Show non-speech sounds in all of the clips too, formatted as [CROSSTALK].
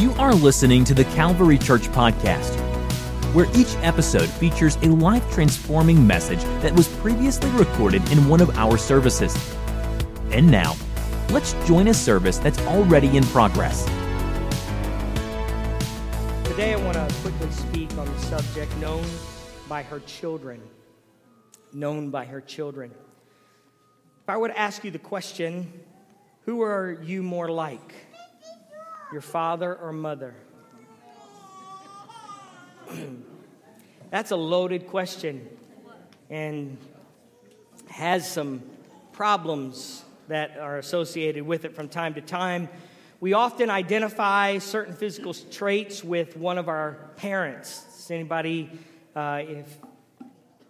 You are listening to the Calvary Church Podcast, where each episode features a life transforming message that was previously recorded in one of our services. And now, let's join a service that's already in progress. Today, I want to quickly speak on the subject known by her children. Known by her children. If I were to ask you the question, who are you more like? Your father or mother? [CLEARS THROAT] That's a loaded question and has some problems that are associated with it from time to time. We often identify certain physical traits with one of our parents. Does anybody uh, if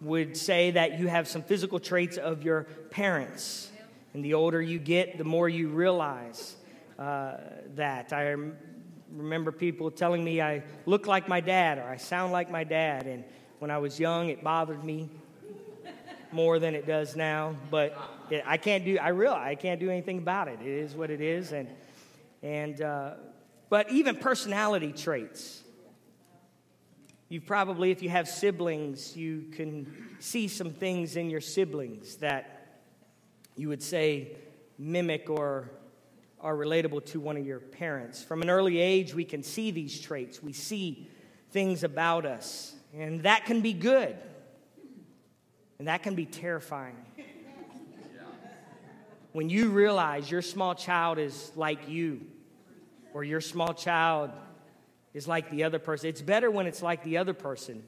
would say that you have some physical traits of your parents? And the older you get, the more you realize uh, that. I remember people telling me I look like my dad or I sound like my dad. And when I was young, it bothered me more than it does now. But it, I can't do, I realize I can't do anything about it. It is what it is. And, and uh, but even personality traits. You probably, if you have siblings, you can see some things in your siblings that you would say mimic or are relatable to one of your parents. From an early age, we can see these traits. We see things about us, and that can be good, and that can be terrifying. When you realize your small child is like you, or your small child is like the other person, it's better when it's like the other person,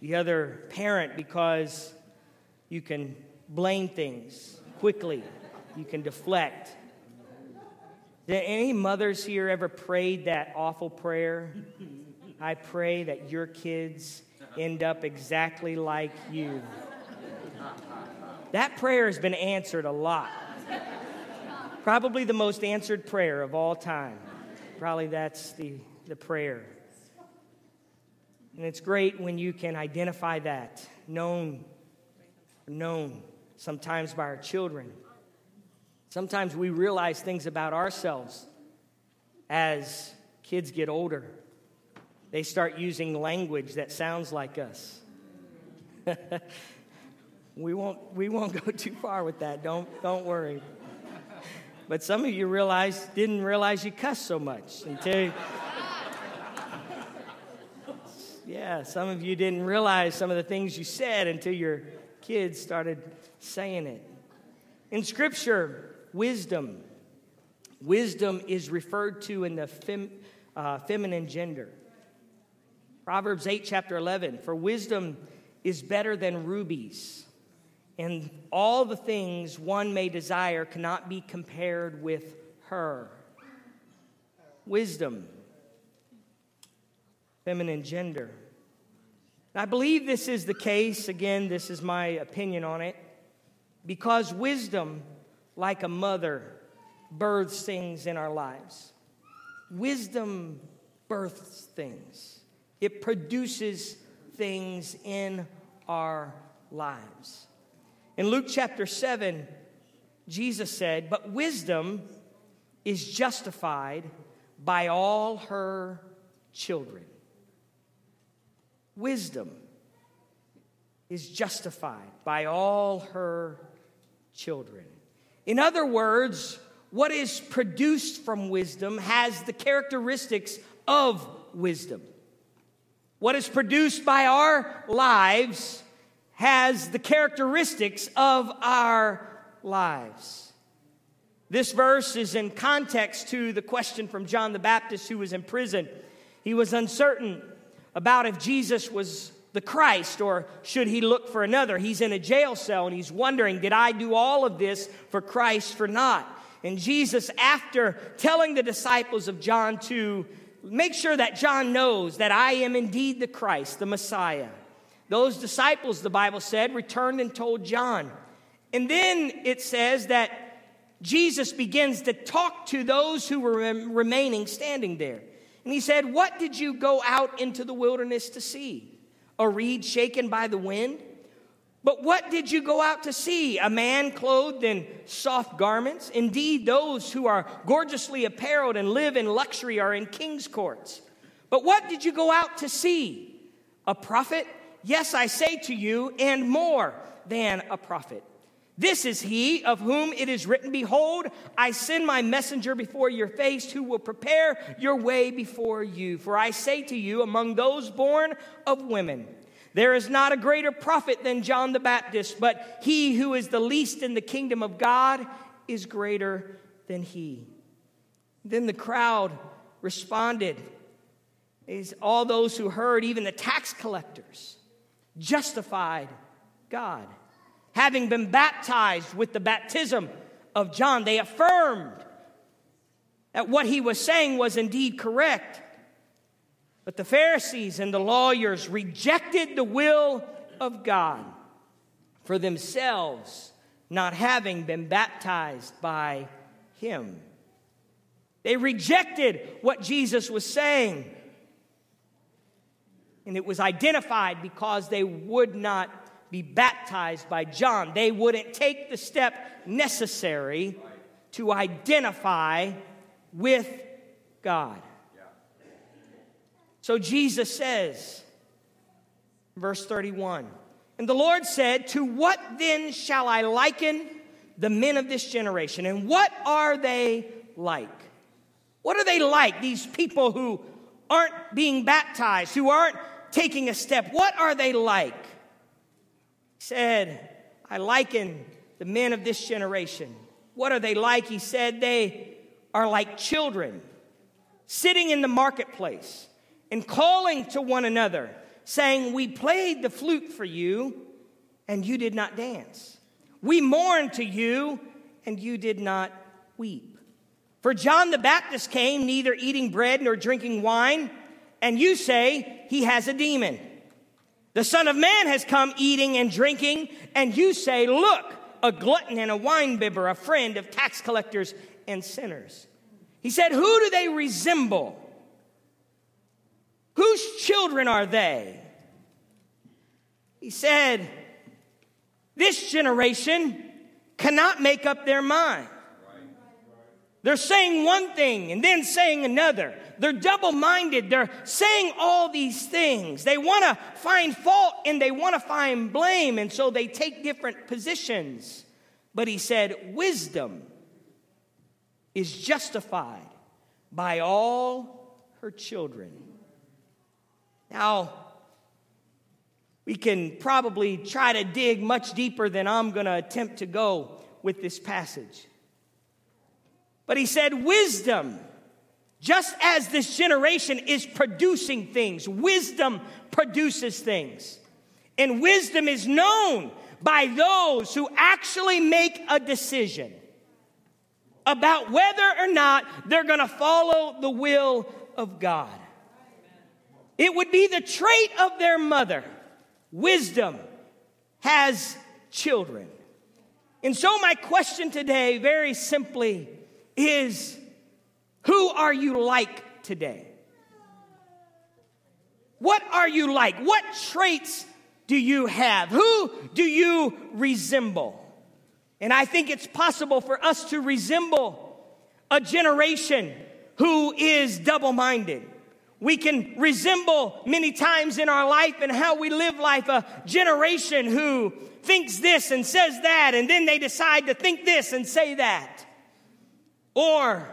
the other parent, because you can blame things quickly, you can deflect. Did any mothers here ever prayed that awful prayer? I pray that your kids end up exactly like you. That prayer has been answered a lot. Probably the most answered prayer of all time. Probably that's the, the prayer. And it's great when you can identify that, known, known sometimes by our children. Sometimes we realize things about ourselves as kids get older. They start using language that sounds like us. [LAUGHS] we, won't, we won't go too far with that. Don't, don't worry. But some of you realize, didn't realize you cuss so much until. [LAUGHS] yeah, some of you didn't realize some of the things you said until your kids started saying it. In Scripture, wisdom. Wisdom is referred to in the fem, uh, feminine gender. Proverbs 8, chapter 11 For wisdom is better than rubies, and all the things one may desire cannot be compared with her. Wisdom, feminine gender. I believe this is the case. Again, this is my opinion on it. Because wisdom, like a mother, births things in our lives. Wisdom births things, it produces things in our lives. In Luke chapter 7, Jesus said, But wisdom is justified by all her children. Wisdom is justified by all her children. In other words, what is produced from wisdom has the characteristics of wisdom. What is produced by our lives has the characteristics of our lives. This verse is in context to the question from John the Baptist, who was in prison. He was uncertain about if Jesus was the Christ or should he look for another? He's in a jail cell and he's wondering, did I do all of this for Christ or not? And Jesus, after telling the disciples of John to make sure that John knows that I am indeed the Christ, the Messiah, those disciples, the Bible said, returned and told John. And then it says that Jesus begins to talk to those who were remaining standing there. And he said, What did you go out into the wilderness to see? A reed shaken by the wind? But what did you go out to see? A man clothed in soft garments? Indeed, those who are gorgeously apparelled and live in luxury are in king's courts. But what did you go out to see? A prophet? Yes, I say to you, and more than a prophet. This is he of whom it is written, Behold, I send my messenger before your face who will prepare your way before you. For I say to you, among those born of women, there is not a greater prophet than John the Baptist, but he who is the least in the kingdom of God is greater than he. Then the crowd responded. Is all those who heard, even the tax collectors, justified God. Having been baptized with the baptism of John, they affirmed that what he was saying was indeed correct. But the Pharisees and the lawyers rejected the will of God for themselves, not having been baptized by him. They rejected what Jesus was saying. And it was identified because they would not be baptized by John. They wouldn't take the step necessary to identify with God. So Jesus says, verse 31, and the Lord said, To what then shall I liken the men of this generation? And what are they like? What are they like, these people who aren't being baptized, who aren't taking a step? What are they like? Said, I liken the men of this generation. What are they like? He said, They are like children sitting in the marketplace and calling to one another, saying, We played the flute for you, and you did not dance. We mourned to you, and you did not weep. For John the Baptist came neither eating bread nor drinking wine, and you say he has a demon. The Son of Man has come eating and drinking, and you say, Look, a glutton and a winebibber, a friend of tax collectors and sinners. He said, Who do they resemble? Whose children are they? He said, This generation cannot make up their mind. They're saying one thing and then saying another. They're double minded. They're saying all these things. They want to find fault and they want to find blame, and so they take different positions. But he said, Wisdom is justified by all her children. Now, we can probably try to dig much deeper than I'm going to attempt to go with this passage. But he said, Wisdom, just as this generation is producing things, wisdom produces things. And wisdom is known by those who actually make a decision about whether or not they're going to follow the will of God. It would be the trait of their mother. Wisdom has children. And so, my question today, very simply, is who are you like today? What are you like? What traits do you have? Who do you resemble? And I think it's possible for us to resemble a generation who is double minded. We can resemble many times in our life and how we live life a generation who thinks this and says that, and then they decide to think this and say that. Or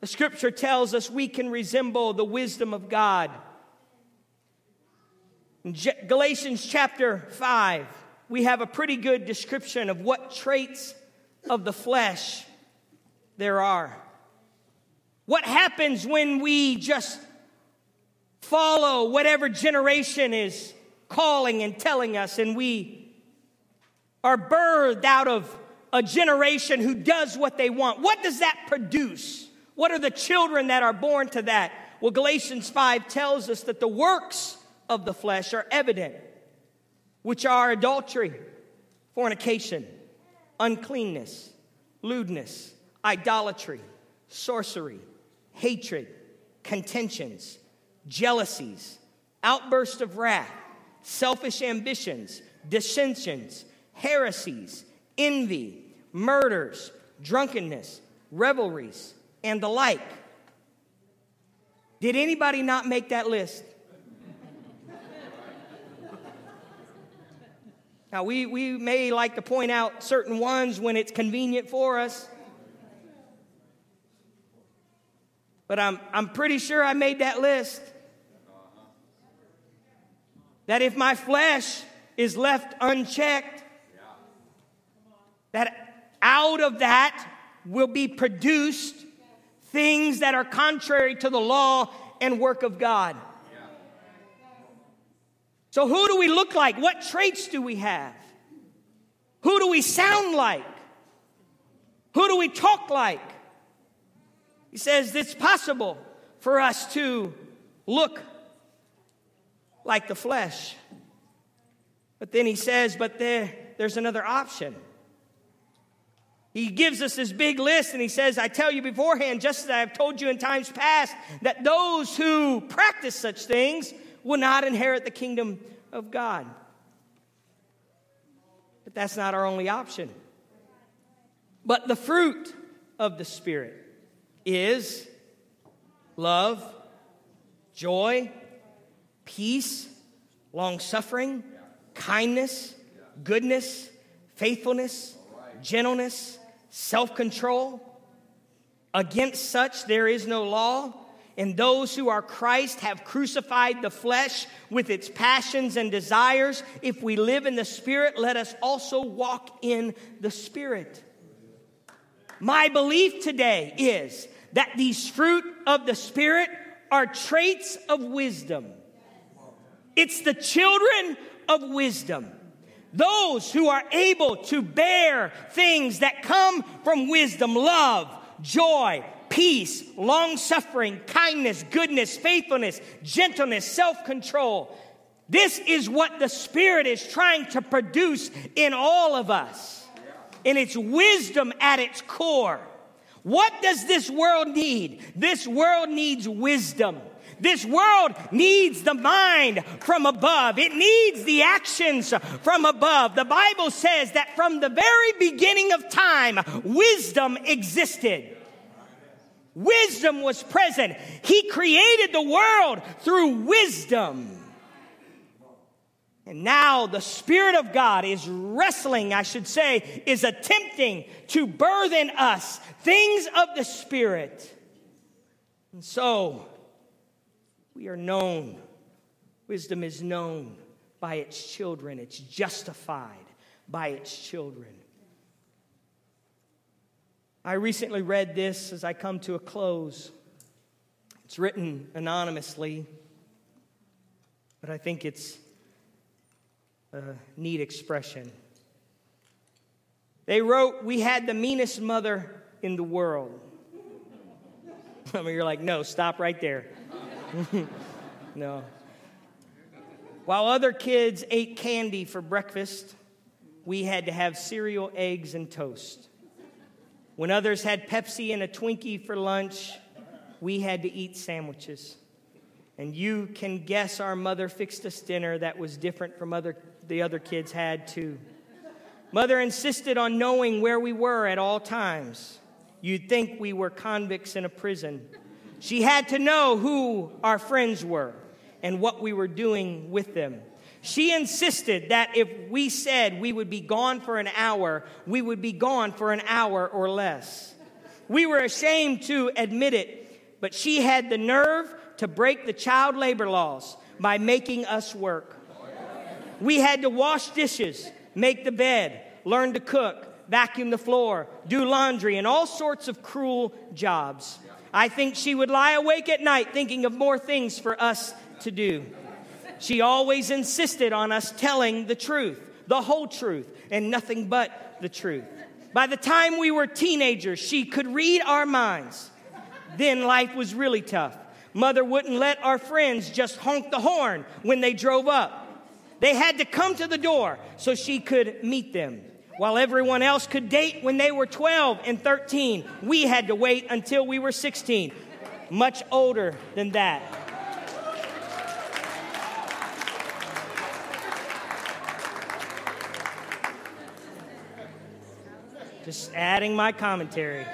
the scripture tells us we can resemble the wisdom of God. In Galatians chapter 5, we have a pretty good description of what traits of the flesh there are. What happens when we just follow whatever generation is calling and telling us, and we are birthed out of a generation who does what they want. What does that produce? What are the children that are born to that? Well, Galatians 5 tells us that the works of the flesh are evident, which are adultery, fornication, uncleanness, lewdness, idolatry, sorcery, hatred, contentions jealousies, outbursts of wrath, selfish ambitions, dissensions, heresies, envy, murders, drunkenness, revelries, and the like. Did anybody not make that list? Now, we, we may like to point out certain ones when it's convenient for us. But I'm, I'm pretty sure I made that list. That if my flesh is left unchecked, that out of that will be produced things that are contrary to the law and work of God. So, who do we look like? What traits do we have? Who do we sound like? Who do we talk like? He says it's possible for us to look like the flesh. But then he says, but there, there's another option. He gives us this big list and he says, I tell you beforehand, just as I have told you in times past, that those who practice such things will not inherit the kingdom of God. But that's not our only option. But the fruit of the Spirit is love, joy, peace, long suffering, kindness, goodness, faithfulness, gentleness, self control. Against such there is no law. And those who are Christ have crucified the flesh with its passions and desires. If we live in the Spirit, let us also walk in the Spirit. My belief today is that these fruit of the Spirit are traits of wisdom. It's the children of wisdom. Those who are able to bear things that come from wisdom love, joy, peace, long suffering, kindness, goodness, faithfulness, gentleness, self control. This is what the Spirit is trying to produce in all of us. And it's wisdom at its core. What does this world need? This world needs wisdom. This world needs the mind from above. It needs the actions from above. The Bible says that from the very beginning of time, wisdom existed. Wisdom was present. He created the world through wisdom. And now the Spirit of God is wrestling, I should say, is attempting to birth in us things of the Spirit. And so we are known. Wisdom is known by its children, it's justified by its children. I recently read this as I come to a close. It's written anonymously, but I think it's a neat expression. They wrote, We had the meanest mother in the world. [LAUGHS] Some of you are like, No, stop right there. [LAUGHS] no. While other kids ate candy for breakfast, we had to have cereal, eggs, and toast. When others had Pepsi and a Twinkie for lunch, we had to eat sandwiches. And you can guess our mother fixed us dinner that was different from other, the other kids had too. Mother insisted on knowing where we were at all times. You'd think we were convicts in a prison. She had to know who our friends were and what we were doing with them. She insisted that if we said we would be gone for an hour, we would be gone for an hour or less. We were ashamed to admit it, but she had the nerve to break the child labor laws by making us work. We had to wash dishes, make the bed, learn to cook, vacuum the floor, do laundry, and all sorts of cruel jobs. I think she would lie awake at night thinking of more things for us to do. She always insisted on us telling the truth, the whole truth, and nothing but the truth. By the time we were teenagers, she could read our minds. Then life was really tough. Mother wouldn't let our friends just honk the horn when they drove up. They had to come to the door so she could meet them. While everyone else could date when they were 12 and 13, we had to wait until we were 16, much older than that. Just adding my commentary.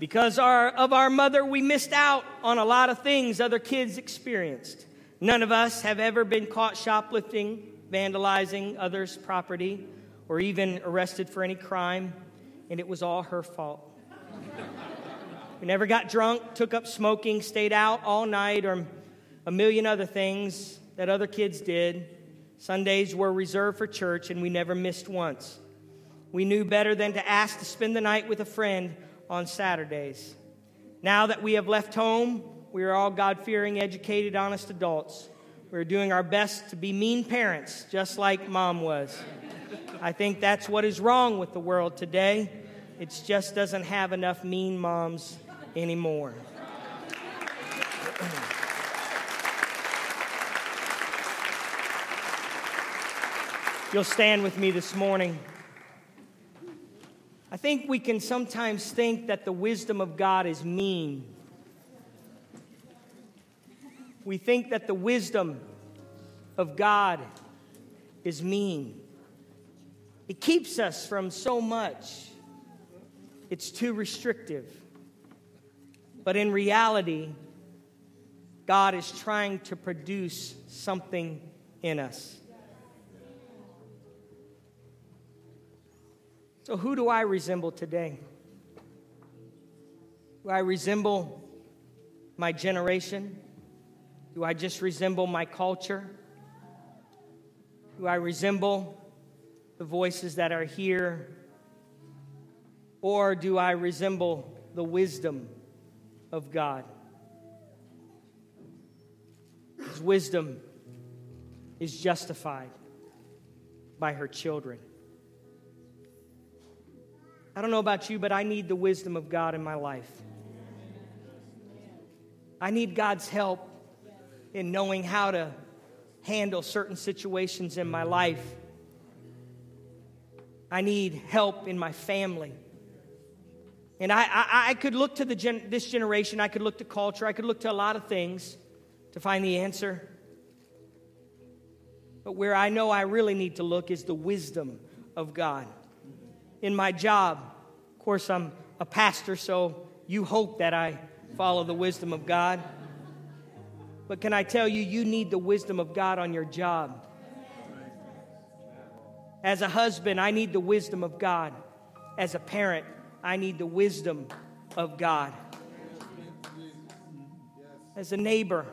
Because our, of our mother, we missed out on a lot of things other kids experienced. None of us have ever been caught shoplifting vandalizing others' property, or even arrested for any crime, and it was all her fault. we never got drunk, took up smoking, stayed out all night, or a million other things that other kids did. Sundays were reserved for church, and we never missed once. We knew better than to ask to spend the night with a friend on Saturdays. Now that we have left home, we are all God fearing, educated, honest adults. We're doing our best to be mean parents, just like mom was. I think that's what is wrong with the world today. It just doesn't have enough mean moms anymore. You'll stand with me this morning. I think we can sometimes think that the wisdom of God is mean. We think that the wisdom of God is mean. It keeps us from so much, it's too restrictive. But in reality, God is trying to produce something in us. So, who do I resemble today? Do I resemble my generation? Do I just resemble my culture? Do I resemble the voices that are here? Or do I resemble the wisdom of God? His wisdom is justified by her children. I don't know about you, but I need the wisdom of God in my life. I need God's help in knowing how to handle certain situations in my life. I need help in my family. And I, I, I could look to the gen, this generation, I could look to culture, I could look to a lot of things to find the answer. But where I know I really need to look is the wisdom of God in my job. Of course, I'm a pastor, so you hope that I follow the wisdom of God. But can I tell you, you need the wisdom of God on your job. As a husband, I need the wisdom of God. As a parent, I need the wisdom of God. As a neighbor,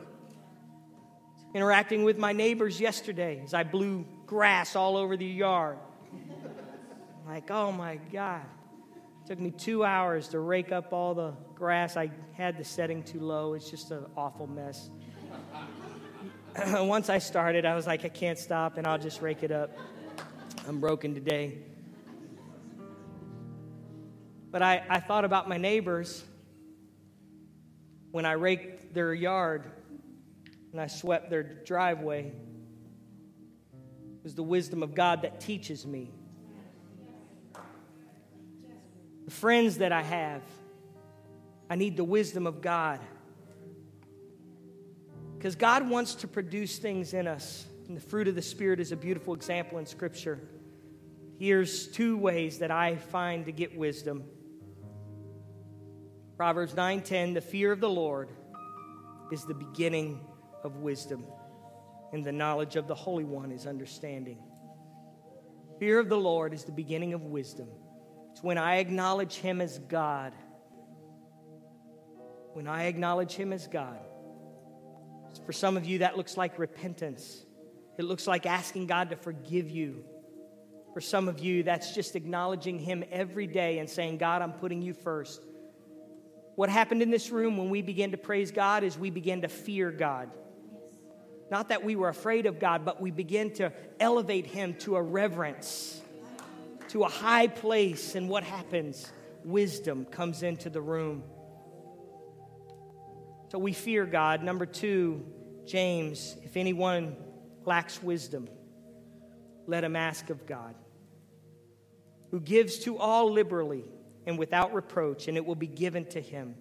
interacting with my neighbors yesterday as I blew grass all over the yard. Like, oh my God. It took me two hours to rake up all the grass. I had the setting too low. It's just an awful mess. [CLEARS THROAT] Once I started, I was like, I can't stop, and I'll just rake it up. I'm broken today. But I, I thought about my neighbors when I raked their yard and I swept their driveway. It was the wisdom of God that teaches me the friends that I have. I need the wisdom of God. Because God wants to produce things in us. And the fruit of the Spirit is a beautiful example in Scripture. Here's two ways that I find to get wisdom. Proverbs 9:10 The fear of the Lord is the beginning of wisdom, and the knowledge of the Holy One is understanding. Fear of the Lord is the beginning of wisdom. It's when I acknowledge Him as God. When I acknowledge Him as God. For some of you, that looks like repentance. It looks like asking God to forgive you. For some of you, that's just acknowledging Him every day and saying, God, I'm putting you first. What happened in this room when we began to praise God is we began to fear God. Not that we were afraid of God, but we began to elevate Him to a reverence to a high place, and what happens? Wisdom comes into the room. So we fear God. Number two, James, if anyone lacks wisdom, let him ask of God, who gives to all liberally and without reproach, and it will be given to him.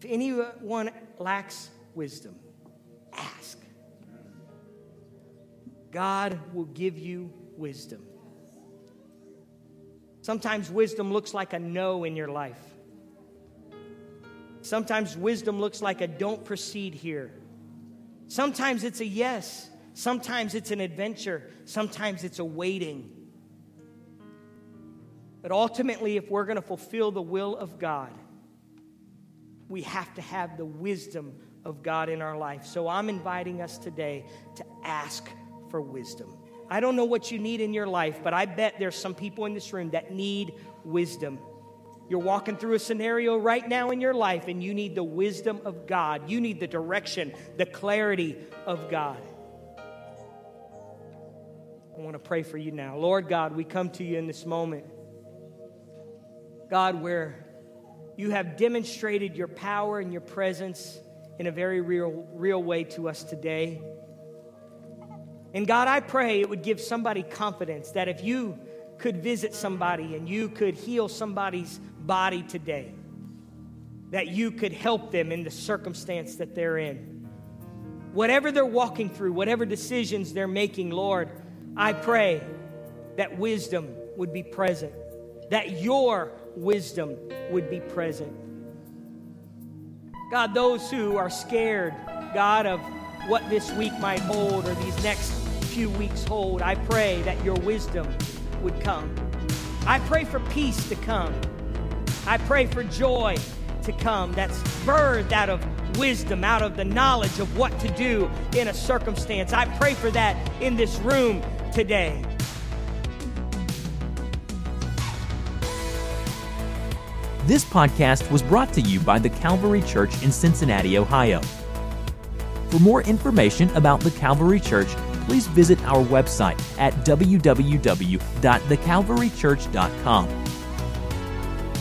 If anyone lacks wisdom, ask. God will give you wisdom. Sometimes wisdom looks like a no in your life. Sometimes wisdom looks like a don't proceed here. Sometimes it's a yes. Sometimes it's an adventure. Sometimes it's a waiting. But ultimately, if we're going to fulfill the will of God, we have to have the wisdom of God in our life. So I'm inviting us today to ask for wisdom. I don't know what you need in your life, but I bet there's some people in this room that need wisdom. You're walking through a scenario right now in your life, and you need the wisdom of God. You need the direction, the clarity of God. I want to pray for you now. Lord God, we come to you in this moment. God, where you have demonstrated your power and your presence in a very real, real way to us today. And God, I pray it would give somebody confidence that if you could visit somebody and you could heal somebody's body today, that you could help them in the circumstance that they're in. Whatever they're walking through, whatever decisions they're making, Lord, I pray that wisdom would be present, that your wisdom would be present. God, those who are scared, God, of what this week might hold or these next few weeks hold, I pray that your wisdom would come. I pray for peace to come. I pray for joy to come that's birthed out of wisdom, out of the knowledge of what to do in a circumstance. I pray for that in this room today. This podcast was brought to you by the Calvary Church in Cincinnati, Ohio. For more information about the Calvary Church, please visit our website at www.thecalvarychurch.com.